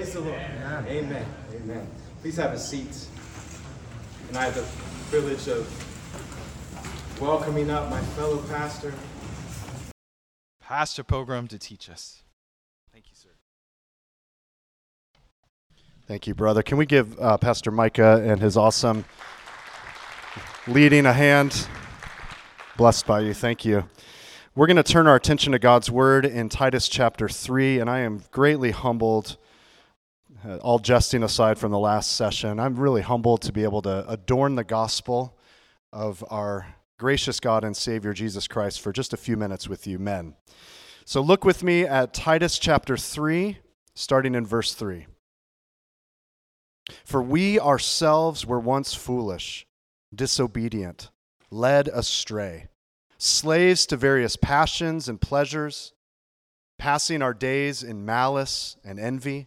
Praise the Lord. Amen. Amen. Amen. Please have a seat. And I have the privilege of welcoming up my fellow pastor, Pastor Pilgrim, to teach us. Thank you, sir. Thank you, brother. Can we give uh, Pastor Micah and his awesome leading a hand? Blessed by you. Thank you. We're going to turn our attention to God's word in Titus chapter 3, and I am greatly humbled, uh, Uh, all jesting aside from the last session, I'm really humbled to be able to adorn the gospel of our gracious God and Savior Jesus Christ for just a few minutes with you, men. So look with me at Titus chapter 3, starting in verse 3. For we ourselves were once foolish, disobedient, led astray slaves to various passions and pleasures, passing our days in malice and envy,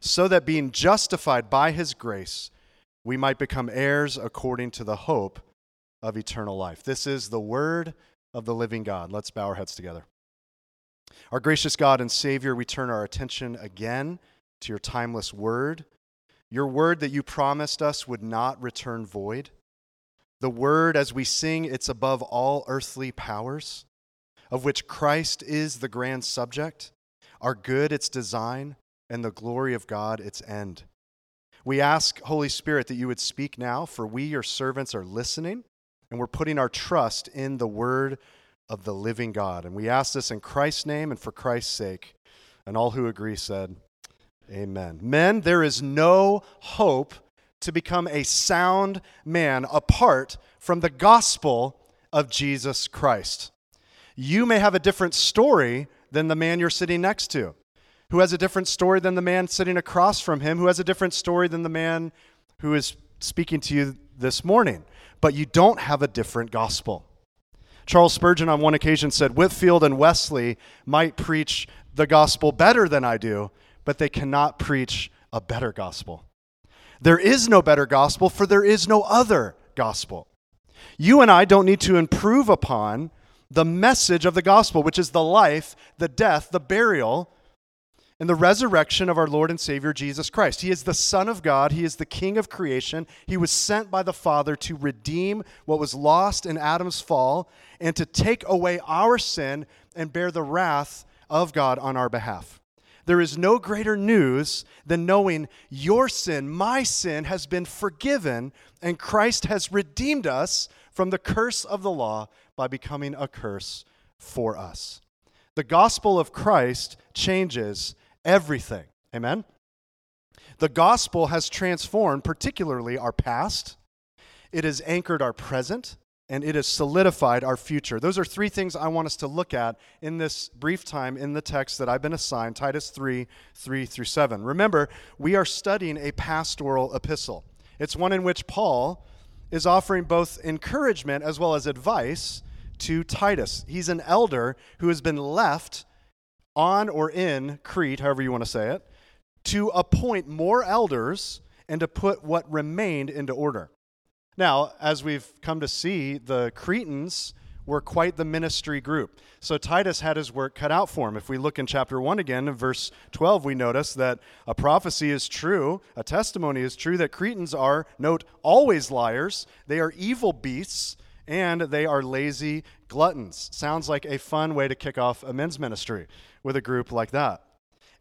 so that being justified by his grace, we might become heirs according to the hope of eternal life. This is the word of the living God. Let's bow our heads together. Our gracious God and Savior, we turn our attention again to your timeless word, your word that you promised us would not return void. The word, as we sing, it's above all earthly powers of which Christ is the grand subject, our good its design, and the glory of God its end. We ask, Holy Spirit, that you would speak now, for we, your servants, are listening, and we're putting our trust in the word of the living God. And we ask this in Christ's name and for Christ's sake. And all who agree said, Amen. Men, there is no hope to become a sound man apart from the gospel of Jesus Christ you may have a different story than the man you're sitting next to, who has a different story than the man sitting across from him, who has a different story than the man who is speaking to you this morning. But you don't have a different gospel. Charles Spurgeon, on one occasion, said Whitefield and Wesley might preach the gospel better than I do, but they cannot preach a better gospel. There is no better gospel, for there is no other gospel. You and I don't need to improve upon the message of the gospel, which is the life, the death, the burial, and the resurrection of our Lord and Savior Jesus Christ. He is the Son of God, He is the King of creation. He was sent by the Father to redeem what was lost in Adam's fall and to take away our sin and bear the wrath of God on our behalf. There is no greater news than knowing your sin, my sin, has been forgiven and Christ has redeemed us from the curse of the law by becoming a curse for us. The gospel of Christ changes everything. Amen? The gospel has transformed, particularly our past, it has anchored our present, and it has solidified our future. Those are three things I want us to look at in this brief time in the text that I've been assigned Titus 3 3 through 7. Remember, we are studying a pastoral epistle. It's one in which Paul is offering both encouragement as well as advice to Titus. He's an elder who has been left on or in Crete, however you want to say it, to appoint more elders and to put what remained into order. Now, as we've come to see, the Cretans were quite the ministry group. So Titus had his work cut out for him. If we look in chapter 1 again, in verse 12, we notice that a prophecy is true, a testimony is true that Cretans are, note, always liars. They are evil beasts and they are lazy gluttons. Sounds like a fun way to kick off a men's ministry with a group like that.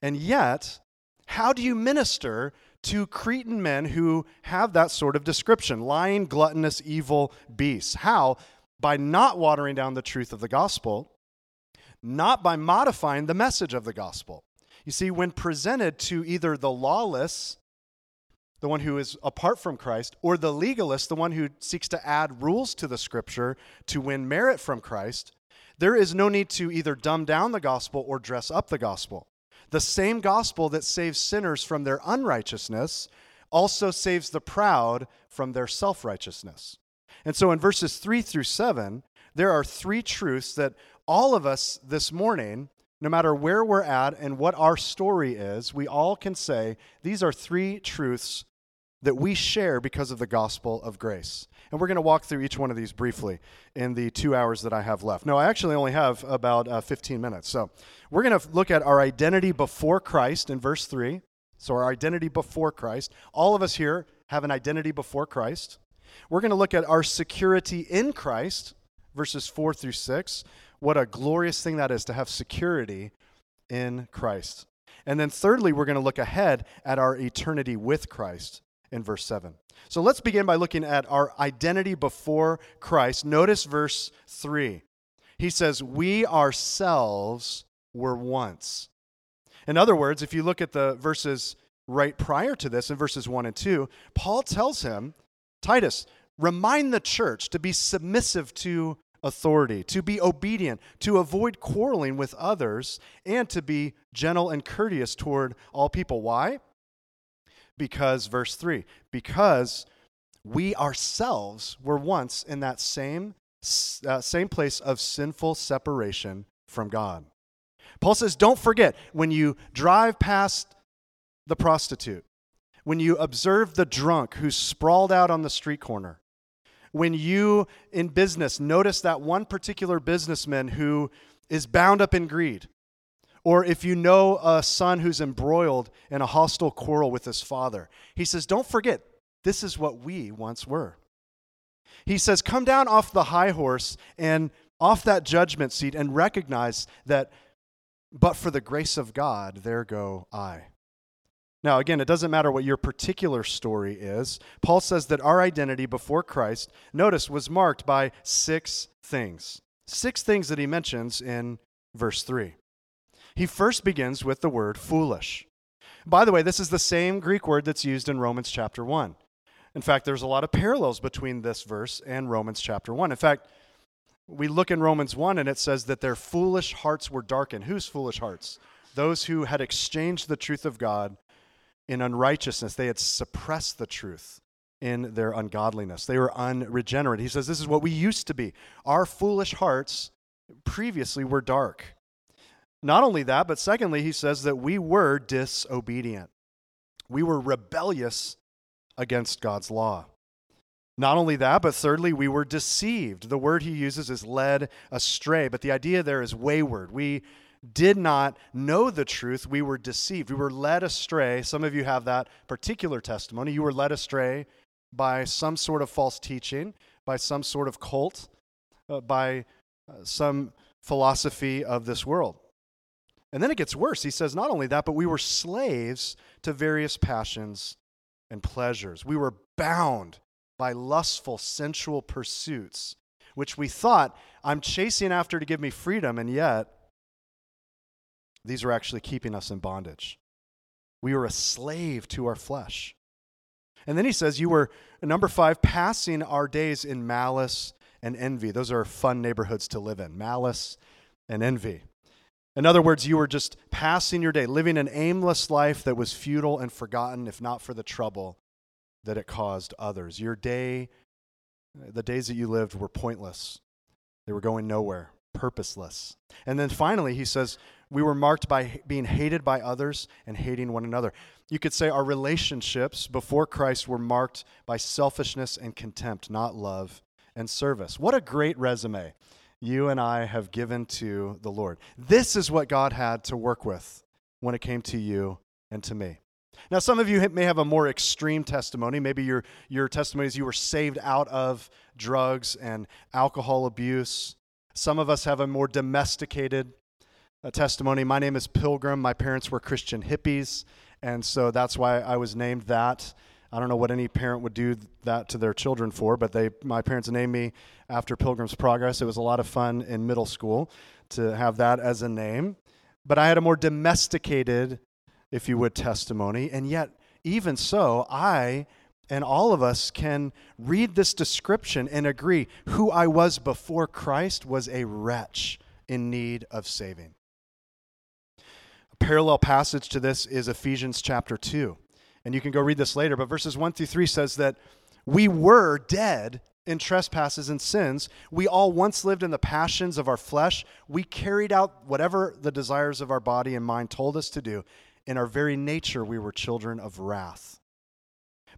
And yet, how do you minister to Cretan men who have that sort of description lying, gluttonous, evil beasts? How? By not watering down the truth of the gospel, not by modifying the message of the gospel. You see, when presented to either the lawless the one who is apart from Christ, or the legalist, the one who seeks to add rules to the scripture to win merit from Christ, there is no need to either dumb down the gospel or dress up the gospel. The same gospel that saves sinners from their unrighteousness also saves the proud from their self righteousness. And so in verses 3 through 7, there are three truths that all of us this morning, no matter where we're at and what our story is, we all can say these are three truths that we share because of the gospel of grace. And we're going to walk through each one of these briefly in the two hours that I have left. No, I actually only have about uh, 15 minutes. So we're going to look at our identity before Christ in verse 3. So, our identity before Christ. All of us here have an identity before Christ. We're going to look at our security in Christ, verses 4 through 6. What a glorious thing that is to have security in Christ. And then, thirdly, we're going to look ahead at our eternity with Christ in verse 7. So let's begin by looking at our identity before Christ. Notice verse 3. He says, We ourselves were once. In other words, if you look at the verses right prior to this, in verses 1 and 2, Paul tells him, Titus, remind the church to be submissive to authority, to be obedient, to avoid quarreling with others, and to be gentle and courteous toward all people. Why? Because, verse 3, because we ourselves were once in that same, uh, same place of sinful separation from God. Paul says, don't forget when you drive past the prostitute, when you observe the drunk who's sprawled out on the street corner, when you in business notice that one particular businessman who is bound up in greed, or if you know a son who's embroiled in a hostile quarrel with his father, he says, Don't forget, this is what we once were. He says, Come down off the high horse and off that judgment seat and recognize that, but for the grace of God, there go I. Now, again, it doesn't matter what your particular story is. Paul says that our identity before Christ, notice, was marked by six things. Six things that he mentions in verse 3. He first begins with the word foolish. By the way, this is the same Greek word that's used in Romans chapter 1. In fact, there's a lot of parallels between this verse and Romans chapter 1. In fact, we look in Romans 1 and it says that their foolish hearts were darkened. Whose foolish hearts? Those who had exchanged the truth of God in unrighteousness. They had suppressed the truth in their ungodliness. They were unregenerate. He says, This is what we used to be. Our foolish hearts previously were dark. Not only that, but secondly, he says that we were disobedient. We were rebellious against God's law. Not only that, but thirdly, we were deceived. The word he uses is led astray, but the idea there is wayward. We did not know the truth. We were deceived. We were led astray. Some of you have that particular testimony. You were led astray by some sort of false teaching, by some sort of cult, uh, by uh, some philosophy of this world. And then it gets worse. He says, not only that, but we were slaves to various passions and pleasures. We were bound by lustful, sensual pursuits, which we thought I'm chasing after to give me freedom, and yet these are actually keeping us in bondage. We were a slave to our flesh. And then he says, You were, number five, passing our days in malice and envy. Those are fun neighborhoods to live in malice and envy. In other words, you were just passing your day, living an aimless life that was futile and forgotten, if not for the trouble that it caused others. Your day, the days that you lived, were pointless, they were going nowhere, purposeless. And then finally, he says, we were marked by being hated by others and hating one another. You could say our relationships before Christ were marked by selfishness and contempt, not love and service. What a great resume you and I have given to the Lord. This is what God had to work with when it came to you and to me. Now, some of you may have a more extreme testimony. Maybe your, your testimony is you were saved out of drugs and alcohol abuse. Some of us have a more domesticated uh, testimony. My name is Pilgrim. My parents were Christian hippies, and so that's why I was named that. I don't know what any parent would do that to their children for, but they, my parents named me after Pilgrim's Progress. It was a lot of fun in middle school to have that as a name. But I had a more domesticated, if you would, testimony. And yet, even so, I and all of us can read this description and agree who I was before Christ was a wretch in need of saving. A parallel passage to this is Ephesians chapter 2. And you can go read this later, but verses 1 through 3 says that we were dead in trespasses and sins. We all once lived in the passions of our flesh. We carried out whatever the desires of our body and mind told us to do. In our very nature, we were children of wrath.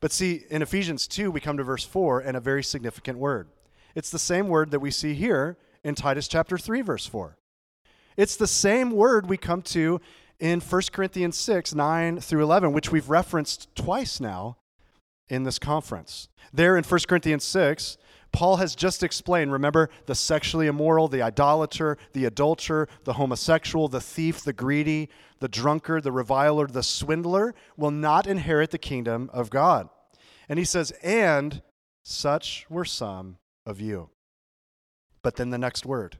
But see, in Ephesians 2, we come to verse 4 and a very significant word. It's the same word that we see here in Titus chapter 3, verse 4. It's the same word we come to in 1 Corinthians 6, 9 through 11, which we've referenced twice now in this conference. There in 1 Corinthians 6, Paul has just explained, remember, the sexually immoral, the idolater, the adulterer, the homosexual, the thief, the greedy, the drunkard, the reviler, the swindler will not inherit the kingdom of God. And he says, and such were some of you. But then the next word.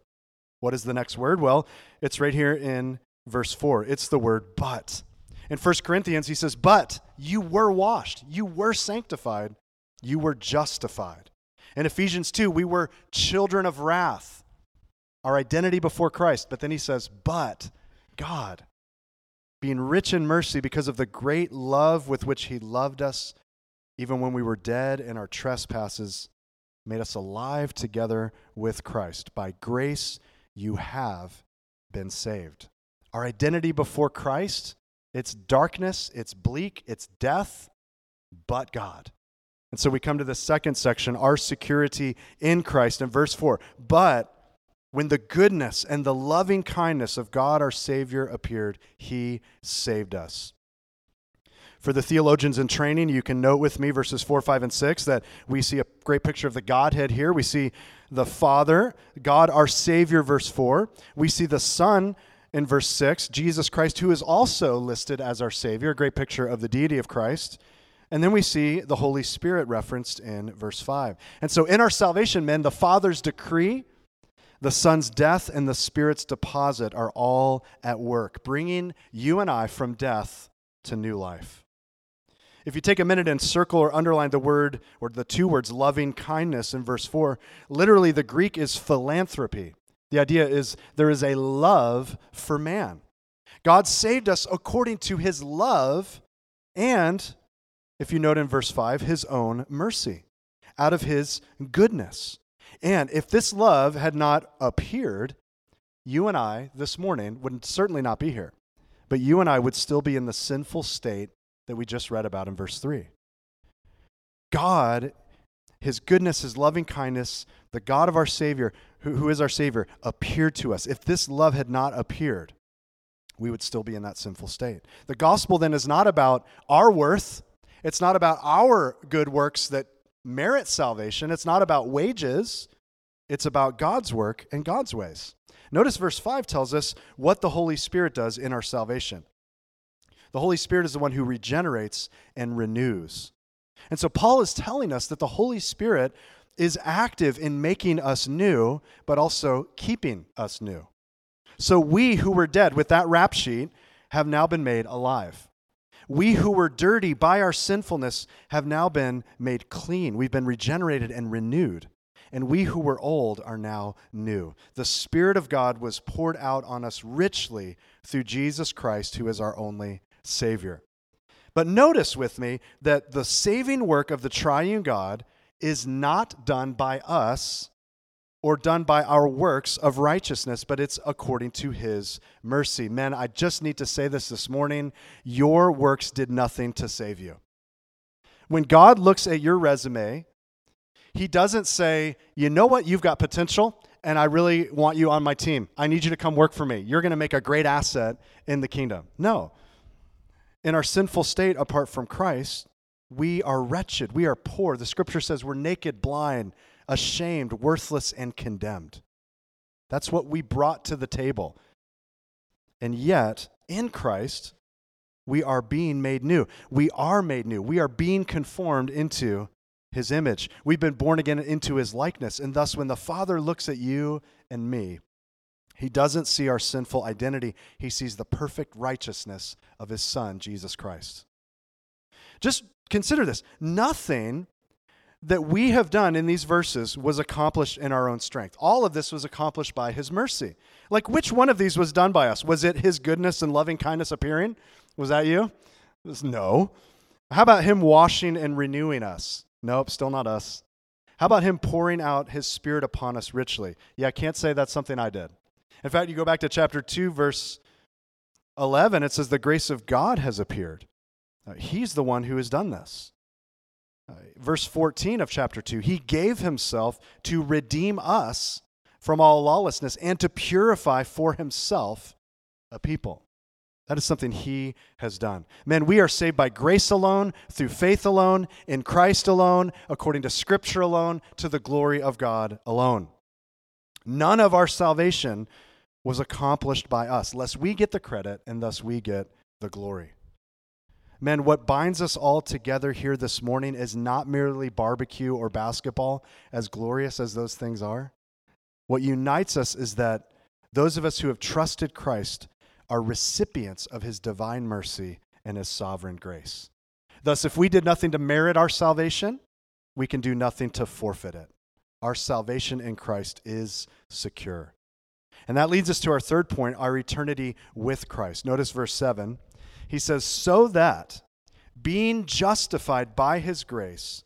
What is the next word? Well, it's right here in verse 4. It's the word but. In 1 Corinthians, he says, But you were washed, you were sanctified, you were justified. In Ephesians 2, we were children of wrath, our identity before Christ. But then he says, But God, being rich in mercy because of the great love with which he loved us, even when we were dead in our trespasses, made us alive together with Christ. By grace, you have been saved. Our identity before Christ, it's darkness, it's bleak, it's death, but God. And so we come to the second section, our security in Christ, in verse 4. But when the goodness and the loving kindness of God our Savior appeared, he saved us. For the theologians in training, you can note with me verses 4, 5, and 6 that we see a great picture of the Godhead here. We see the Father, God our Savior, verse 4. We see the Son in verse 6, Jesus Christ, who is also listed as our Savior, a great picture of the deity of Christ. And then we see the Holy Spirit referenced in verse 5. And so in our salvation, men, the Father's decree, the Son's death, and the Spirit's deposit are all at work, bringing you and I from death to new life. If you take a minute and circle or underline the word or the two words loving kindness in verse 4, literally the Greek is philanthropy. The idea is there is a love for man. God saved us according to his love and if you note in verse 5, his own mercy, out of his goodness. And if this love had not appeared, you and I this morning would certainly not be here. But you and I would still be in the sinful state that we just read about in verse 3. God, his goodness, his loving kindness, the God of our Savior, who, who is our Savior, appeared to us. If this love had not appeared, we would still be in that sinful state. The gospel then is not about our worth it's not about our good works that merit salvation. It's not about wages. It's about God's work and God's ways. Notice verse 5 tells us what the Holy Spirit does in our salvation. The Holy Spirit is the one who regenerates and renews. And so Paul is telling us that the Holy Spirit is active in making us new, but also keeping us new. So we who were dead with that rap sheet have now been made alive. We who were dirty by our sinfulness have now been made clean. We've been regenerated and renewed. And we who were old are now new. The Spirit of God was poured out on us richly through Jesus Christ, who is our only Savior. But notice with me that the saving work of the triune God is not done by us, or done by our works of righteousness, but it's according to his mercy. Men, I just need to say this this morning. Your works did nothing to save you. When God looks at your resume, he doesn't say, you know what, you've got potential, and I really want you on my team. I need you to come work for me. You're going to make a great asset in the kingdom. No. In our sinful state apart from Christ, we are wretched. We are poor. The scripture says we're naked, blind, ashamed, worthless, and condemned. That's what we brought to the table. And yet, in Christ, we are being made new. We are made new. We are being conformed into his image. We've been born again into his likeness. And thus, when the Father looks at you and me, he doesn't see our sinful identity, he sees the perfect righteousness of his Son, Jesus Christ. Just consider this nothing that we have done in these verses was accomplished in our own strength. All of this was accomplished by his mercy. Like, which one of these was done by us? Was it his goodness and loving kindness appearing? Was that you? Was no. How about him washing and renewing us? Nope, still not us. How about him pouring out his spirit upon us richly? Yeah, I can't say that's something I did. In fact, you go back to chapter 2, verse 11, it says, The grace of God has appeared. Uh, he's the one who has done this. Uh, verse 14 of chapter 2 He gave himself to redeem us from all lawlessness and to purify for himself a people. That is something he has done. Men, we are saved by grace alone, through faith alone, in Christ alone, according to Scripture alone, to the glory of God alone. None of our salvation was accomplished by us, lest we get the credit and thus we get the glory. Men, what binds us all together here this morning is not merely barbecue or basketball, as glorious as those things are. What unites us is that those of us who have trusted Christ are recipients of his divine mercy and his sovereign grace. Thus, if we did nothing to merit our salvation, we can do nothing to forfeit it. Our salvation in Christ is secure. And that leads us to our third point our eternity with Christ. Notice verse 7. He says, So that being justified by his grace,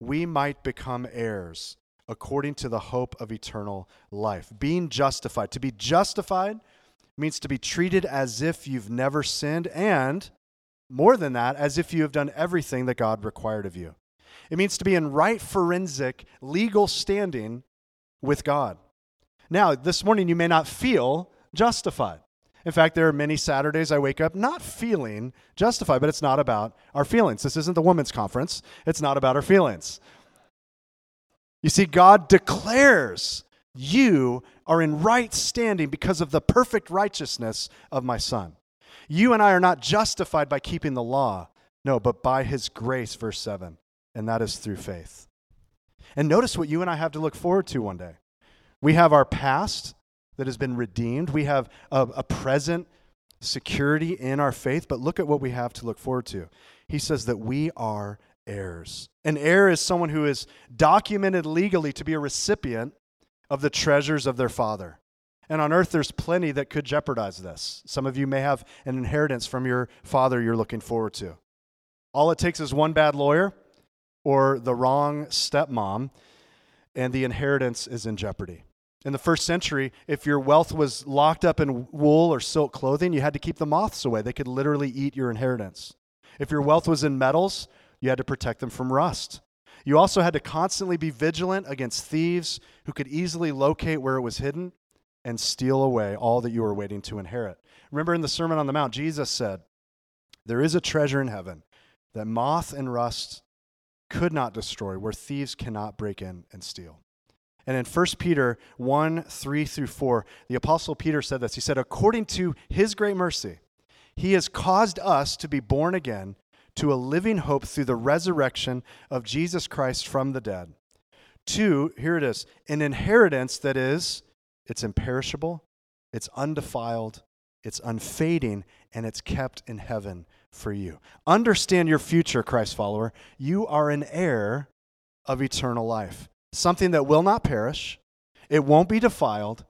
we might become heirs according to the hope of eternal life. Being justified. To be justified means to be treated as if you've never sinned, and more than that, as if you have done everything that God required of you. It means to be in right forensic legal standing with God. Now, this morning you may not feel justified. In fact, there are many Saturdays I wake up not feeling justified, but it's not about our feelings. This isn't the women's conference, it's not about our feelings. You see, God declares you are in right standing because of the perfect righteousness of my Son. You and I are not justified by keeping the law, no, but by his grace, verse 7, and that is through faith. And notice what you and I have to look forward to one day. We have our past that has been redeemed, we have a, a present security in our faith, but look at what we have to look forward to. He says that we are heirs. An heir is someone who is documented legally to be a recipient of the treasures of their father. And on earth, there's plenty that could jeopardize this. Some of you may have an inheritance from your father you're looking forward to. All it takes is one bad lawyer or the wrong stepmom, and the inheritance is in jeopardy. In the first century, if your wealth was locked up in wool or silk clothing, you had to keep the moths away. They could literally eat your inheritance. If your wealth was in metals, you had to protect them from rust. You also had to constantly be vigilant against thieves who could easily locate where it was hidden and steal away all that you were waiting to inherit. Remember in the Sermon on the Mount, Jesus said, There is a treasure in heaven that moth and rust could not destroy, where thieves cannot break in and steal. And in 1 Peter 1 3 through 4, the Apostle Peter said this. He said, According to his great mercy, he has caused us to be born again to a living hope through the resurrection of Jesus Christ from the dead. Two, here it is, an inheritance that is, it's imperishable, it's undefiled, it's unfading, and it's kept in heaven for you. Understand your future, Christ follower. You are an heir of eternal life, something that will not perish, it won't be defiled,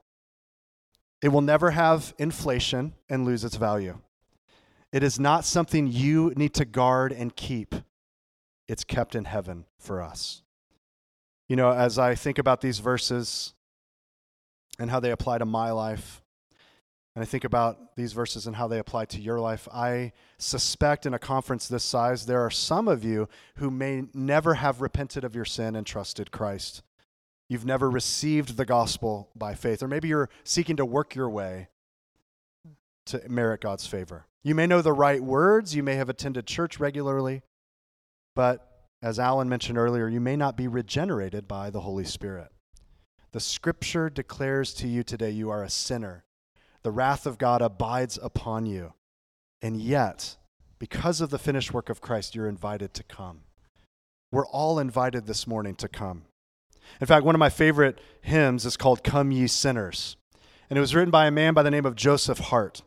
it will never have inflation and lose its value. It is not something you need to guard and keep, it's kept in heaven for us. You know, as I think about these verses and how they apply to my life, and I think about these verses and how they apply to your life, I suspect in a conference this size, there are some of you who may never have repented of your sin and trusted Christ. You've never received the gospel by faith, or maybe you're seeking to work your way to merit God's favor. You may know the right words, you may have attended church regularly, but as Alan mentioned earlier, you may not be regenerated by the Holy Spirit. The scripture declares to you today you are a sinner. The wrath of God abides upon you. And yet, because of the finished work of Christ, you're invited to come. We're all invited this morning to come. In fact, one of my favorite hymns is called Come Ye Sinners. And it was written by a man by the name of Joseph Hart.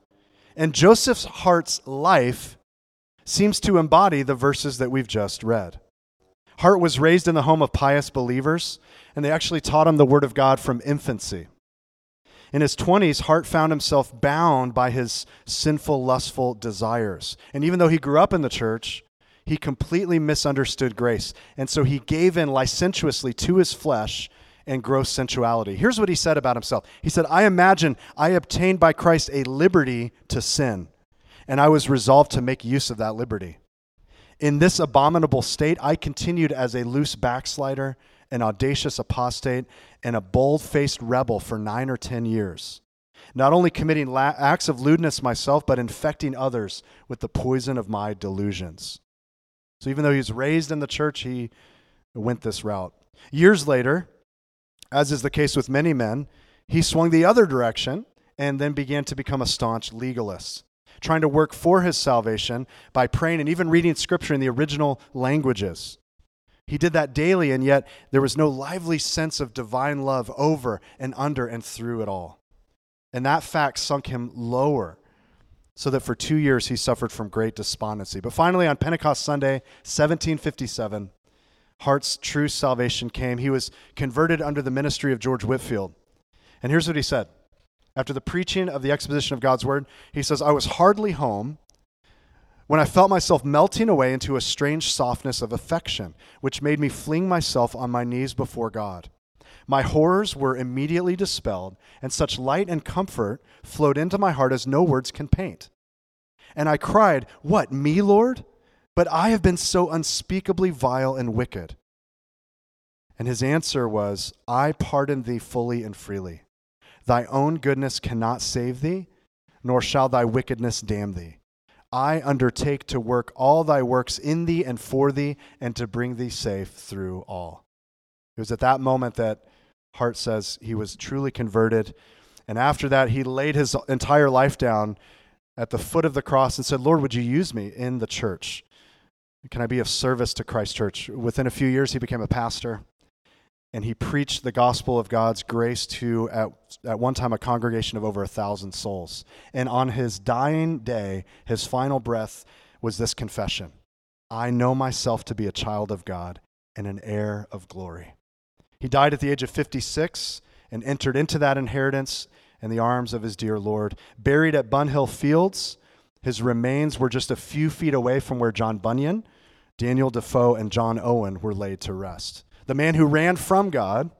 And Joseph's Hart's life seems to embody the verses that we've just read. Hart was raised in the home of pious believers, and they actually taught him the Word of God from infancy. In his 20s, Hart found himself bound by his sinful, lustful desires. And even though he grew up in the church, he completely misunderstood grace. And so he gave in licentiously to his flesh and gross sensuality. Here's what he said about himself He said, I imagine I obtained by Christ a liberty to sin, and I was resolved to make use of that liberty. In this abominable state, I continued as a loose backslider, an audacious apostate, and a bold faced rebel for nine or ten years not only committing la- acts of lewdness myself, but infecting others with the poison of my delusions. So even though he was raised in the church, he went this route. Years later, as is the case with many men, he swung the other direction and then began to become a staunch legalist, trying to work for his salvation by praying and even reading scripture in the original languages. He did that daily, and yet there was no lively sense of divine love over and under and through it all. And that fact sunk him lower, so that for two years he suffered from great despondency. But finally, on Pentecost Sunday, 1757, Hart's true salvation came. He was converted under the ministry of George Whitefield. And here's what he said After the preaching of the exposition of God's word, he says, I was hardly home when I felt myself melting away into a strange softness of affection, which made me fling myself on my knees before God. My horrors were immediately dispelled, and such light and comfort flowed into my heart as no words can paint. And I cried, What, me, Lord? But I have been so unspeakably vile and wicked. And his answer was, I pardon thee fully and freely. Thy own goodness cannot save thee, nor shall thy wickedness damn thee. I undertake to work all thy works in thee and for thee, and to bring thee safe through all. It was at that moment that Hart says he was truly converted. And after that, he laid his entire life down at the foot of the cross and said, Lord, would you use me in the church? Can I be of service to Christ Church? Within a few years, he became a pastor and he preached the gospel of God's grace to, at, at one time, a congregation of over a thousand souls. And on his dying day, his final breath was this confession I know myself to be a child of God and an heir of glory. He died at the age of 56 and entered into that inheritance in the arms of his dear Lord. Buried at Bunhill Fields, his remains were just a few feet away from where John Bunyan, Daniel Defoe, and John Owen were laid to rest. The man who ran from God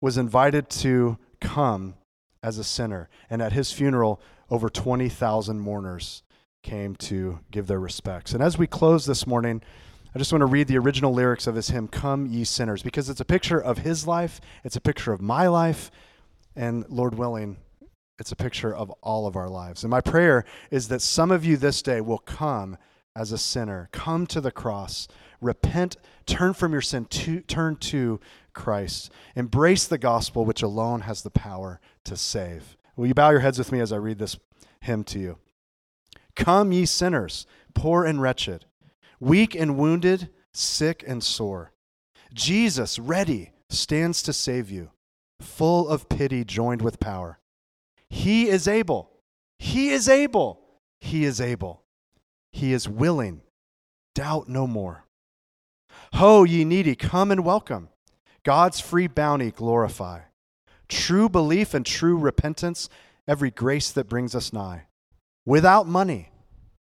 was invited to come as a sinner. And at his funeral, over 20,000 mourners came to give their respects. And as we close this morning, I just want to read the original lyrics of his hymn, Come Ye Sinners, because it's a picture of his life, it's a picture of my life, and Lord willing, it's a picture of all of our lives. And my prayer is that some of you this day will come as a sinner, come to the cross, repent, turn from your sin, to, turn to Christ, embrace the gospel which alone has the power to save. Will you bow your heads with me as I read this hymn to you? Come, ye sinners, poor and wretched weak and wounded, sick and sore. Jesus, ready, stands to save you, full of pity joined with power. He is able. He is able. He is able. He is willing. Doubt no more. Ho, ye needy, come and welcome. God's free bounty glorify. True belief and true repentance, every grace that brings us nigh. Without money,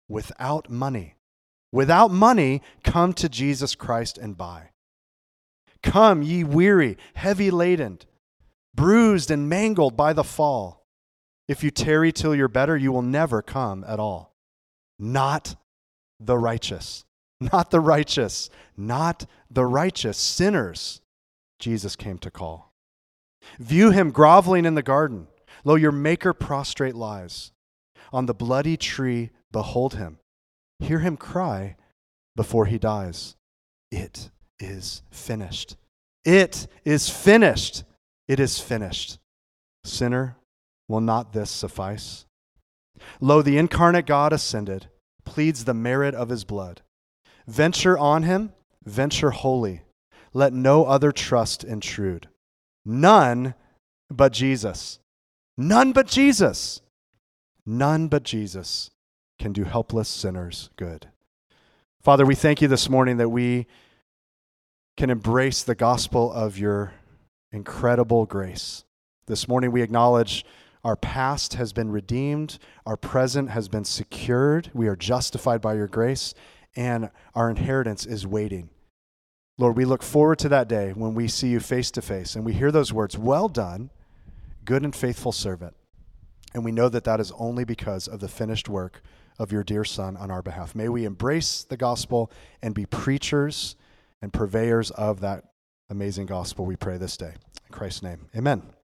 without money Without money, come to Jesus Christ and buy. Come, ye weary, heavy laden, bruised and mangled by the fall. If you tarry till you're better, you will never come at all. Not the righteous, not the righteous, not the righteous, sinners, Jesus came to call. View him groveling in the garden. Lo, your maker prostrate lies. On the bloody tree, behold him Hear him cry before he dies It is finished. It is finished. It is finished. Sinner, will not this suffice? Lo, the incarnate God ascended, pleads the merit of his blood. Venture on him, venture wholly. Let no other trust intrude. None but Jesus. None but Jesus. None but Jesus can do helpless sinners good. Father, we thank you this morning that we can embrace the gospel of your incredible grace. This morning we acknowledge our past has been redeemed, our present has been secured, we are justified by your grace, and our inheritance is waiting. Lord, we look forward to that day when we see you face to face and we hear those words, Well done, good and faithful servant. And we know that that is only because of the finished work of your dear Son on our behalf. May we embrace the gospel and be preachers and purveyors of that amazing gospel, we pray this day. In Christ's name, amen.